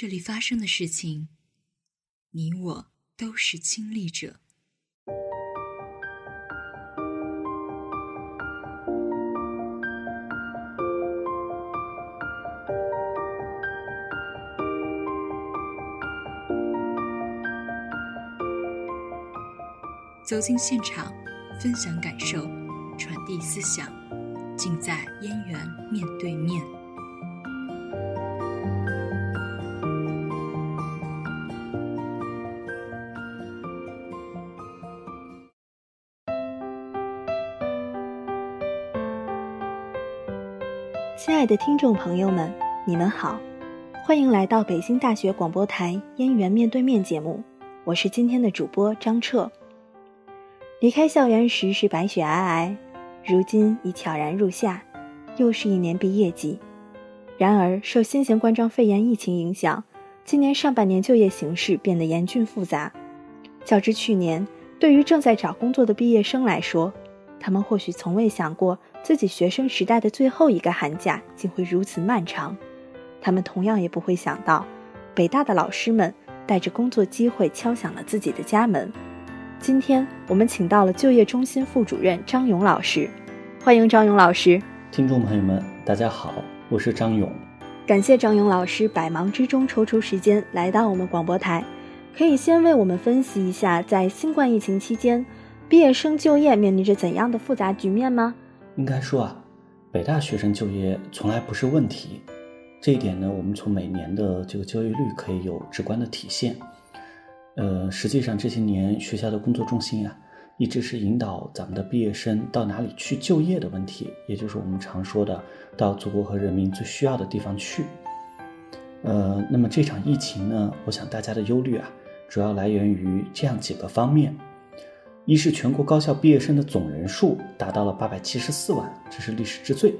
这里发生的事情，你我都是亲历者。走进现场，分享感受，传递思想，尽在燕园面对面。亲爱的听众朋友们，你们好，欢迎来到北京大学广播台《燕园面对面》节目，我是今天的主播张彻。离开校园时是白雪皑皑，如今已悄然入夏，又是一年毕业季。然而，受新型冠状肺炎疫情影响，今年上半年就业形势变得严峻复杂。较之去年，对于正在找工作的毕业生来说，他们或许从未想过自己学生时代的最后一个寒假竟会如此漫长。他们同样也不会想到，北大的老师们带着工作机会敲响了自己的家门。今天我们请到了就业中心副主任张勇老师，欢迎张勇老师。听众朋友们，大家好，我是张勇。感谢张勇老师百忙之中抽出时间来到我们广播台，可以先为我们分析一下，在新冠疫情期间，毕业生就业面临着怎样的复杂局面吗？应该说啊，北大学生就业从来不是问题，这一点呢，我们从每年的这个就业率可以有直观的体现。呃，实际上这些年学校的工作重心啊，一直是引导咱们的毕业生到哪里去就业的问题，也就是我们常说的到祖国和人民最需要的地方去。呃，那么这场疫情呢，我想大家的忧虑啊，主要来源于这样几个方面：一是全国高校毕业生的总人数达到了八百七十四万，这是历史之最，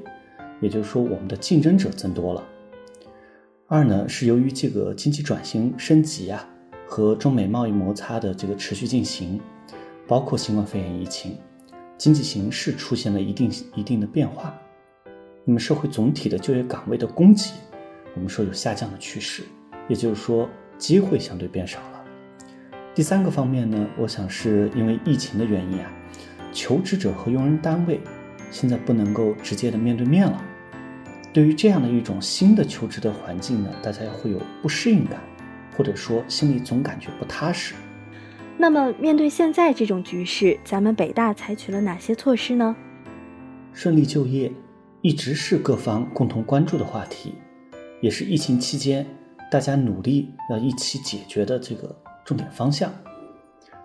也就是说我们的竞争者增多了；二呢是由于这个经济转型升级啊。和中美贸易摩擦的这个持续进行，包括新冠肺炎疫情，经济形势出现了一定一定的变化。那么社会总体的就业岗位的供给，我们说有下降的趋势，也就是说机会相对变少了。第三个方面呢，我想是因为疫情的原因啊，求职者和用人单位现在不能够直接的面对面了。对于这样的一种新的求职的环境呢，大家会有不适应感。或者说心里总感觉不踏实。那么面对现在这种局势，咱们北大采取了哪些措施呢？顺利就业一直是各方共同关注的话题，也是疫情期间大家努力要一起解决的这个重点方向。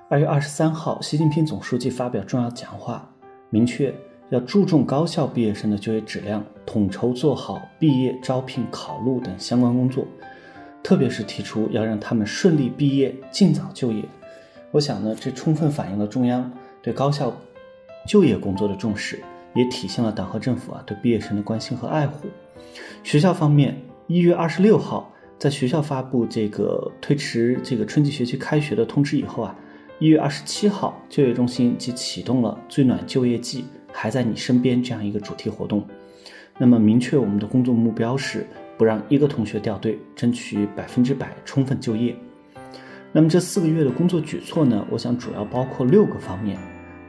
二月二十三号，习近平总书记发表重要讲话，明确要注重高校毕业生的就业质量，统筹做好毕业招聘、考录等相关工作。特别是提出要让他们顺利毕业、尽早就业，我想呢，这充分反映了中央对高校就业工作的重视，也体现了党和政府啊对毕业生的关心和爱护。学校方面，一月二十六号在学校发布这个推迟这个春季学期开学的通知以后啊，一月二十七号就业中心即启动了“最暖就业季，还在你身边”这样一个主题活动。那么，明确我们的工作目标是。不让一个同学掉队，争取百分之百充分就业。那么这四个月的工作举措呢？我想主要包括六个方面：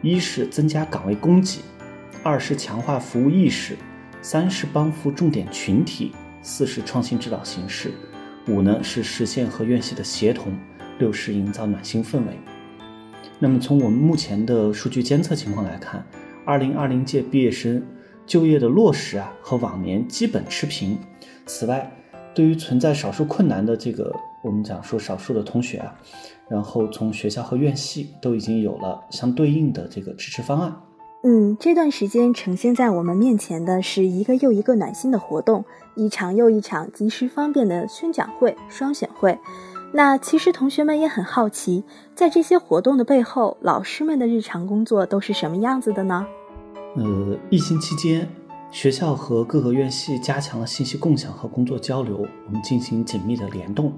一是增加岗位供给，二是强化服务意识，三是帮扶重点群体，四是创新指导形式，五呢是实现和院系的协同，六是营造暖心氛围。那么从我们目前的数据监测情况来看，二零二零届毕业生就业的落实啊，和往年基本持平。此外，对于存在少数困难的这个，我们讲说少数的同学啊，然后从学校和院系都已经有了相对应的这个支持方案。嗯，这段时间呈现在我们面前的是一个又一个暖心的活动，一场又一场及时方便的宣讲会、双选会。那其实同学们也很好奇，在这些活动的背后，老师们的日常工作都是什么样子的呢？呃，疫情期间。学校和各个院系加强了信息共享和工作交流，我们进行紧密的联动。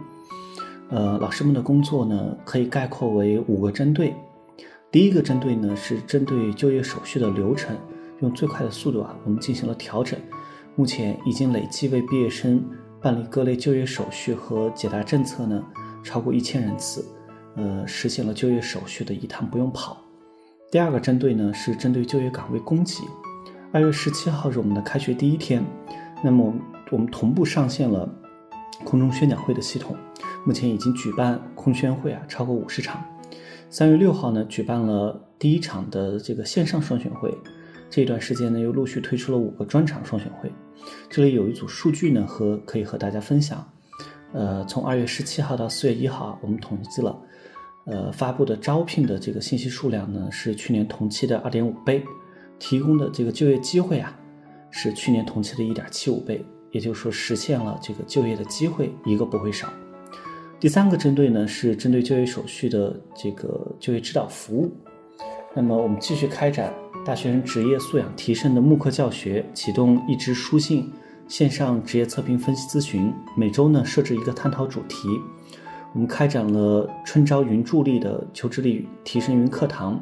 呃，老师们的工作呢，可以概括为五个针对。第一个针对呢，是针对就业手续的流程，用最快的速度啊，我们进行了调整。目前已经累计为毕业生办理各类就业手续和解答政策呢超过一千人次，呃，实现了就业手续的一趟不用跑。第二个针对呢是针对就业岗位供给。二月十七号是我们的开学第一天，那么我们同步上线了空中宣讲会的系统，目前已经举办空宣会啊超过五十场。三月六号呢举办了第一场的这个线上双选会，这段时间呢又陆续推出了五个专场双选会。这里有一组数据呢和可以和大家分享，呃，从二月十七号到四月一号，我们统计了，呃，发布的招聘的这个信息数量呢是去年同期的二点五倍。提供的这个就业机会啊，是去年同期的一点七五倍，也就是说实现了这个就业的机会一个不会少。第三个针对呢是针对就业手续的这个就业指导服务，那么我们继续开展大学生职业素养提升的慕课教学，启动一支书信线上职业测评分析咨询，每周呢设置一个探讨主题。我们开展了春招云助力的求职力提升云课堂，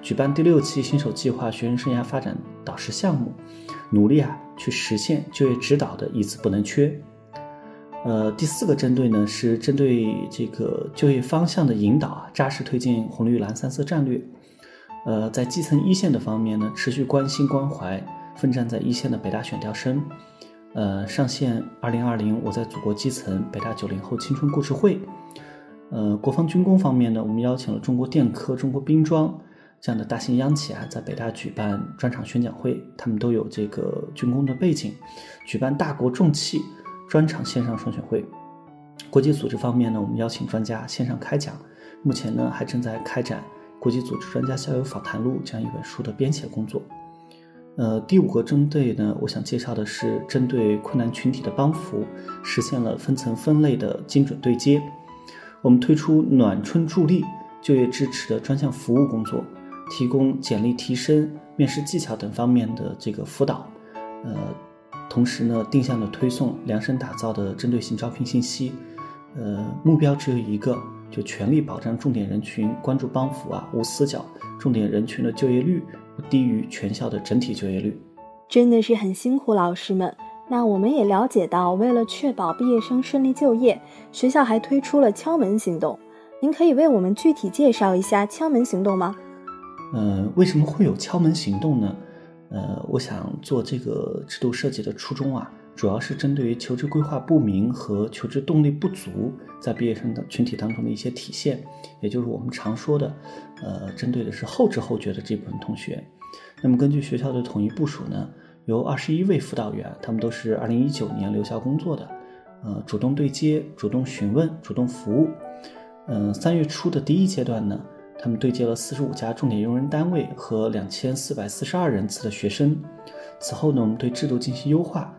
举办第六期新手计划学生生涯发展导师项目，努力啊去实现就业指导的一字不能缺。呃，第四个针对呢是针对这个就业方向的引导啊，扎实推进红绿蓝三色战略。呃，在基层一线的方面呢，持续关心关怀奋战在一线的北大选调生。呃，上线二零二零我在祖国基层北大九零后青春故事会。呃，国防军工方面呢，我们邀请了中国电科、中国兵装这样的大型央企啊，在北大举办专场宣讲会，他们都有这个军工的背景，举办大国重器专场线上双选会。国际组织方面呢，我们邀请专家线上开讲，目前呢还正在开展《国际组织专家校友访谈录》这样一本书的编写工作。呃，第五个针对呢，我想介绍的是针对困难群体的帮扶，实现了分层分类的精准对接。我们推出暖春助力就业支持的专项服务工作，提供简历提升、面试技巧等方面的这个辅导。呃，同时呢，定向的推送量身打造的针对性招聘信息。呃，目标只有一个，就全力保障重点人群关注帮扶啊，无死角，重点人群的就业率不低于全校的整体就业率。真的是很辛苦老师们。那我们也了解到，为了确保毕业生顺利就业，学校还推出了敲门行动。您可以为我们具体介绍一下敲门行动吗？呃，为什么会有敲门行动呢？呃，我想做这个制度设计的初衷啊，主要是针对于求职规划不明和求职动力不足在毕业生的群体当中的一些体现，也就是我们常说的，呃，针对的是后知后觉的这部分同学。那么根据学校的统一部署呢？由二十一位辅导员，他们都是二零一九年留校工作的，呃，主动对接、主动询问、主动服务。嗯，三月初的第一阶段呢，他们对接了四十五家重点用人单位和两千四百四十二人次的学生。此后呢，我们对制度进行优化，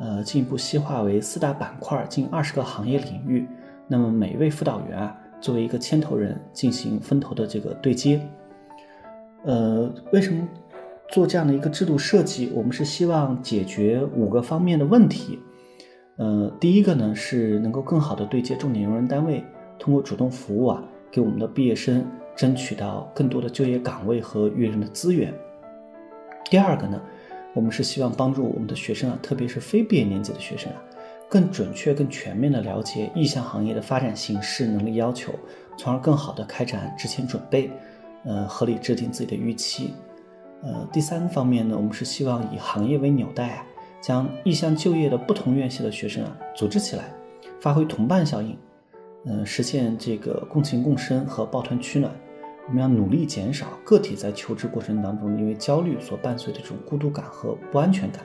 呃，进一步细化为四大板块，近二十个行业领域。那么每一位辅导员啊，作为一个牵头人进行分头的这个对接。呃，为什么？做这样的一个制度设计，我们是希望解决五个方面的问题。呃，第一个呢是能够更好的对接重点用人单位，通过主动服务啊，给我们的毕业生争取到更多的就业岗位和育人的资源。第二个呢，我们是希望帮助我们的学生啊，特别是非毕业年级的学生啊，更准确、更全面的了解意向行业的发展形势、能力要求，从而更好的开展之前准备，呃，合理制定自己的预期。呃，第三个方面呢，我们是希望以行业为纽带啊，将意向就业的不同院系的学生啊组织起来，发挥同伴效应，嗯，实现这个共情共生和抱团取暖。我们要努力减少个体在求职过程当中因为焦虑所伴随的这种孤独感和不安全感。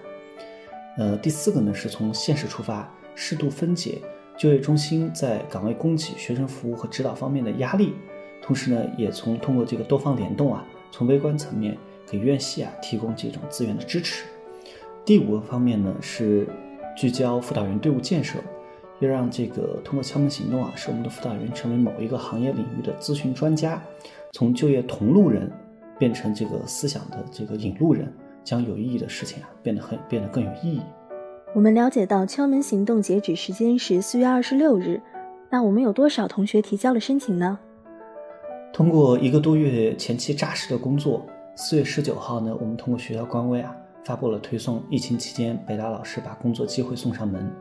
呃，第四个呢，是从现实出发，适度分解就业中心在岗位供给、学生服务和指导方面的压力，同时呢，也从通过这个多方联动啊，从微观层面。给院系啊提供这种资源的支持。第五个方面呢是聚焦辅导员队伍建设，要让这个通过敲门行动啊，使我们的辅导员成为某一个行业领域的咨询专家，从就业同路人变成这个思想的这个引路人，将有意义的事情啊变得很变得更有意义。我们了解到敲门行动截止时间是四月二十六日，那我们有多少同学提交了申请呢？通过一个多月前期扎实的工作。四月十九号呢，我们通过学校官微啊发布了推送疫情期间北大老师把工作机会送上门。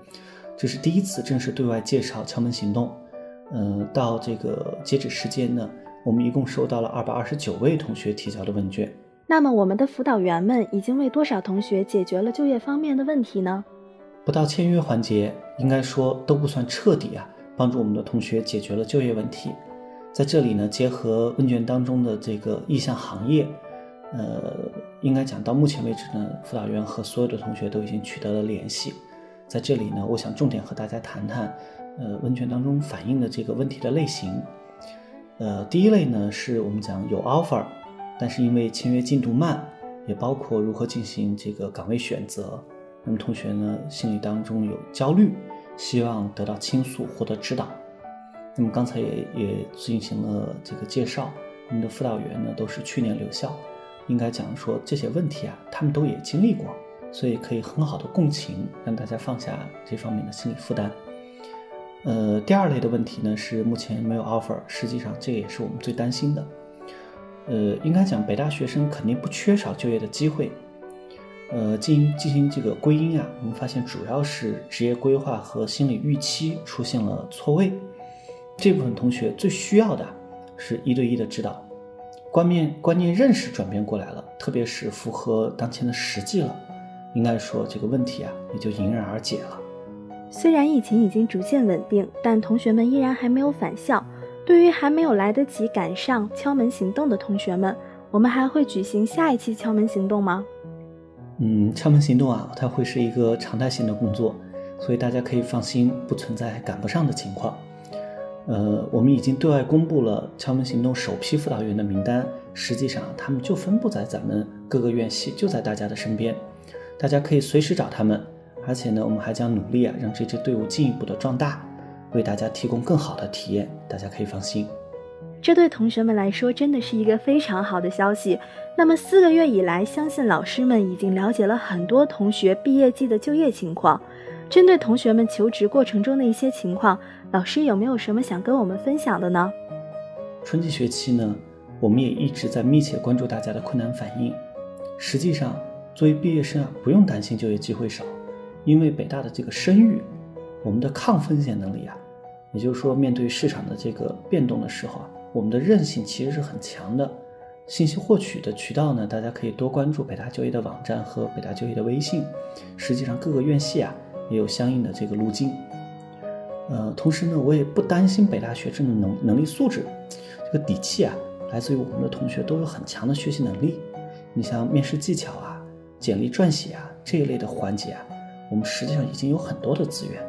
这是第一次正式对外介绍敲门行动。嗯，到这个截止时间呢，我们一共收到了二百二十九位同学提交的问卷。那么，我们的辅导员们已经为多少同学解决了就业方面的问题呢？不到签约环节，应该说都不算彻底啊，帮助我们的同学解决了就业问题。在这里呢，结合问卷当中的这个意向行业，呃，应该讲到目前为止呢，辅导员和所有的同学都已经取得了联系。在这里呢，我想重点和大家谈谈。呃，问卷当中反映的这个问题的类型，呃，第一类呢是我们讲有 offer，但是因为签约进度慢，也包括如何进行这个岗位选择。那么同学呢心里当中有焦虑，希望得到倾诉，获得指导。那么刚才也也进行了这个介绍，我们的辅导员呢都是去年留校，应该讲说这些问题啊，他们都也经历过，所以可以很好的共情，让大家放下这方面的心理负担。呃，第二类的问题呢是目前没有 offer，实际上这也是我们最担心的。呃，应该讲北大学生肯定不缺少就业的机会。呃，进进行这个归因啊，我们发现主要是职业规划和心理预期出现了错位。这部分同学最需要的是一对一的指导，观念观念认识转变过来了，特别是符合当前的实际了，应该说这个问题啊也就迎刃而解了。虽然疫情已经逐渐稳定，但同学们依然还没有返校。对于还没有来得及赶上敲门行动的同学们，我们还会举行下一期敲门行动吗？嗯，敲门行动啊，它会是一个常态性的工作，所以大家可以放心，不存在赶不上的情况。呃，我们已经对外公布了敲门行动首批辅导员的名单，实际上他们就分布在咱们各个院系，就在大家的身边，大家可以随时找他们。而且呢，我们还将努力啊，让这支队伍进一步的壮大，为大家提供更好的体验。大家可以放心。这对同学们来说真的是一个非常好的消息。那么四个月以来，相信老师们已经了解了很多同学毕业季的就业情况。针对同学们求职过程中的一些情况，老师有没有什么想跟我们分享的呢？春季学期呢，我们也一直在密切关注大家的困难反应。实际上，作为毕业生啊，不用担心就业机会少。因为北大的这个声誉，我们的抗风险能力啊，也就是说，面对市场的这个变动的时候啊，我们的韧性其实是很强的。信息获取的渠道呢，大家可以多关注北大就业的网站和北大就业的微信。实际上，各个院系啊也有相应的这个路径。呃，同时呢，我也不担心北大学生的能能力素质，这个底气啊，来自于我们的同学都有很强的学习能力。你像面试技巧啊、简历撰写啊这一类的环节啊。我们实际上已经有很多的资源，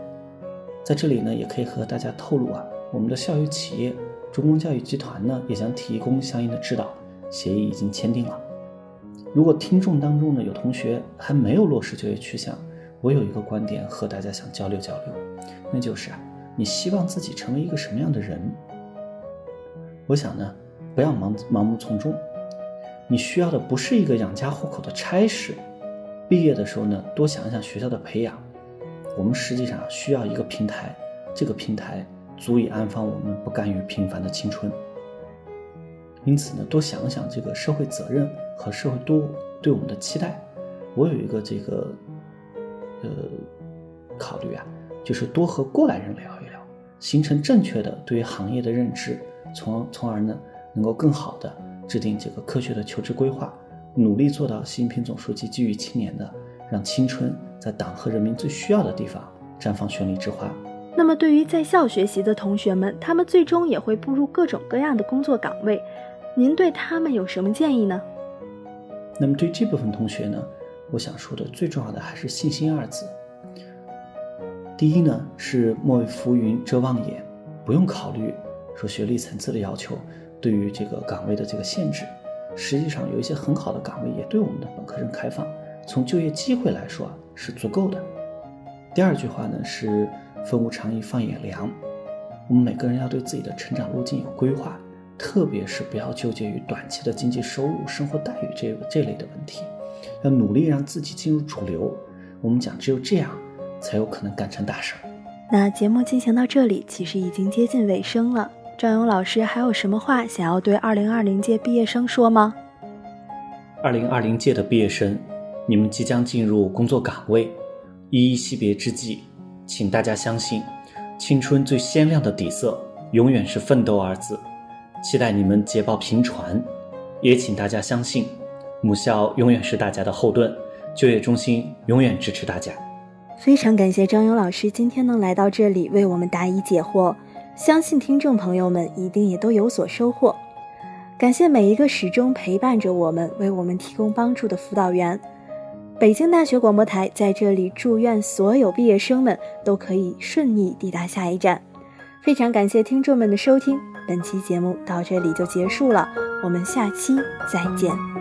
在这里呢，也可以和大家透露啊，我们的校友企业中公教育集团呢，也将提供相应的指导，协议已经签订了。如果听众当中呢有同学还没有落实就业去向，我有一个观点和大家想交流交流，那就是啊，你希望自己成为一个什么样的人？我想呢，不要盲盲目从众，你需要的不是一个养家糊口的差事。毕业的时候呢，多想想学校的培养。我们实际上需要一个平台，这个平台足以安放我们不甘于平凡的青春。因此呢，多想想这个社会责任和社会多对我们的期待。我有一个这个呃考虑啊，就是多和过来人聊一聊，形成正确的对于行业的认知，从从而呢，能够更好的制定几个科学的求职规划。努力做到习近平总书记寄予青年的，让青春在党和人民最需要的地方绽放绚丽之花。那么，对于在校学习的同学们，他们最终也会步入各种各样的工作岗位，您对他们有什么建议呢？那么，对这部分同学呢，我想说的最重要的还是信心二字。第一呢，是莫为浮云遮望眼，不用考虑说学历层次的要求对于这个岗位的这个限制。实际上有一些很好的岗位也对我们的本科生开放，从就业机会来说啊是足够的。第二句话呢是分无长宜放眼量，我们每个人要对自己的成长路径有规划，特别是不要纠结于短期的经济收入、生活待遇这这类的问题，要努力让自己进入主流。我们讲只有这样才有可能干成大事。那节目进行到这里，其实已经接近尾声了。赵勇老师还有什么话想要对二零二零届毕业生说吗？二零二零届的毕业生，你们即将进入工作岗位，依依惜别之际，请大家相信，青春最鲜亮的底色永远是奋斗二字。期待你们捷报频传，也请大家相信，母校永远是大家的后盾，就业中心永远支持大家。非常感谢张勇老师今天能来到这里为我们答疑解惑，相信听众朋友们一定也都有所收获。感谢每一个始终陪伴着我们、为我们提供帮助的辅导员。北京大学广播台在这里祝愿所有毕业生们都可以顺利抵达下一站。非常感谢听众们的收听，本期节目到这里就结束了，我们下期再见。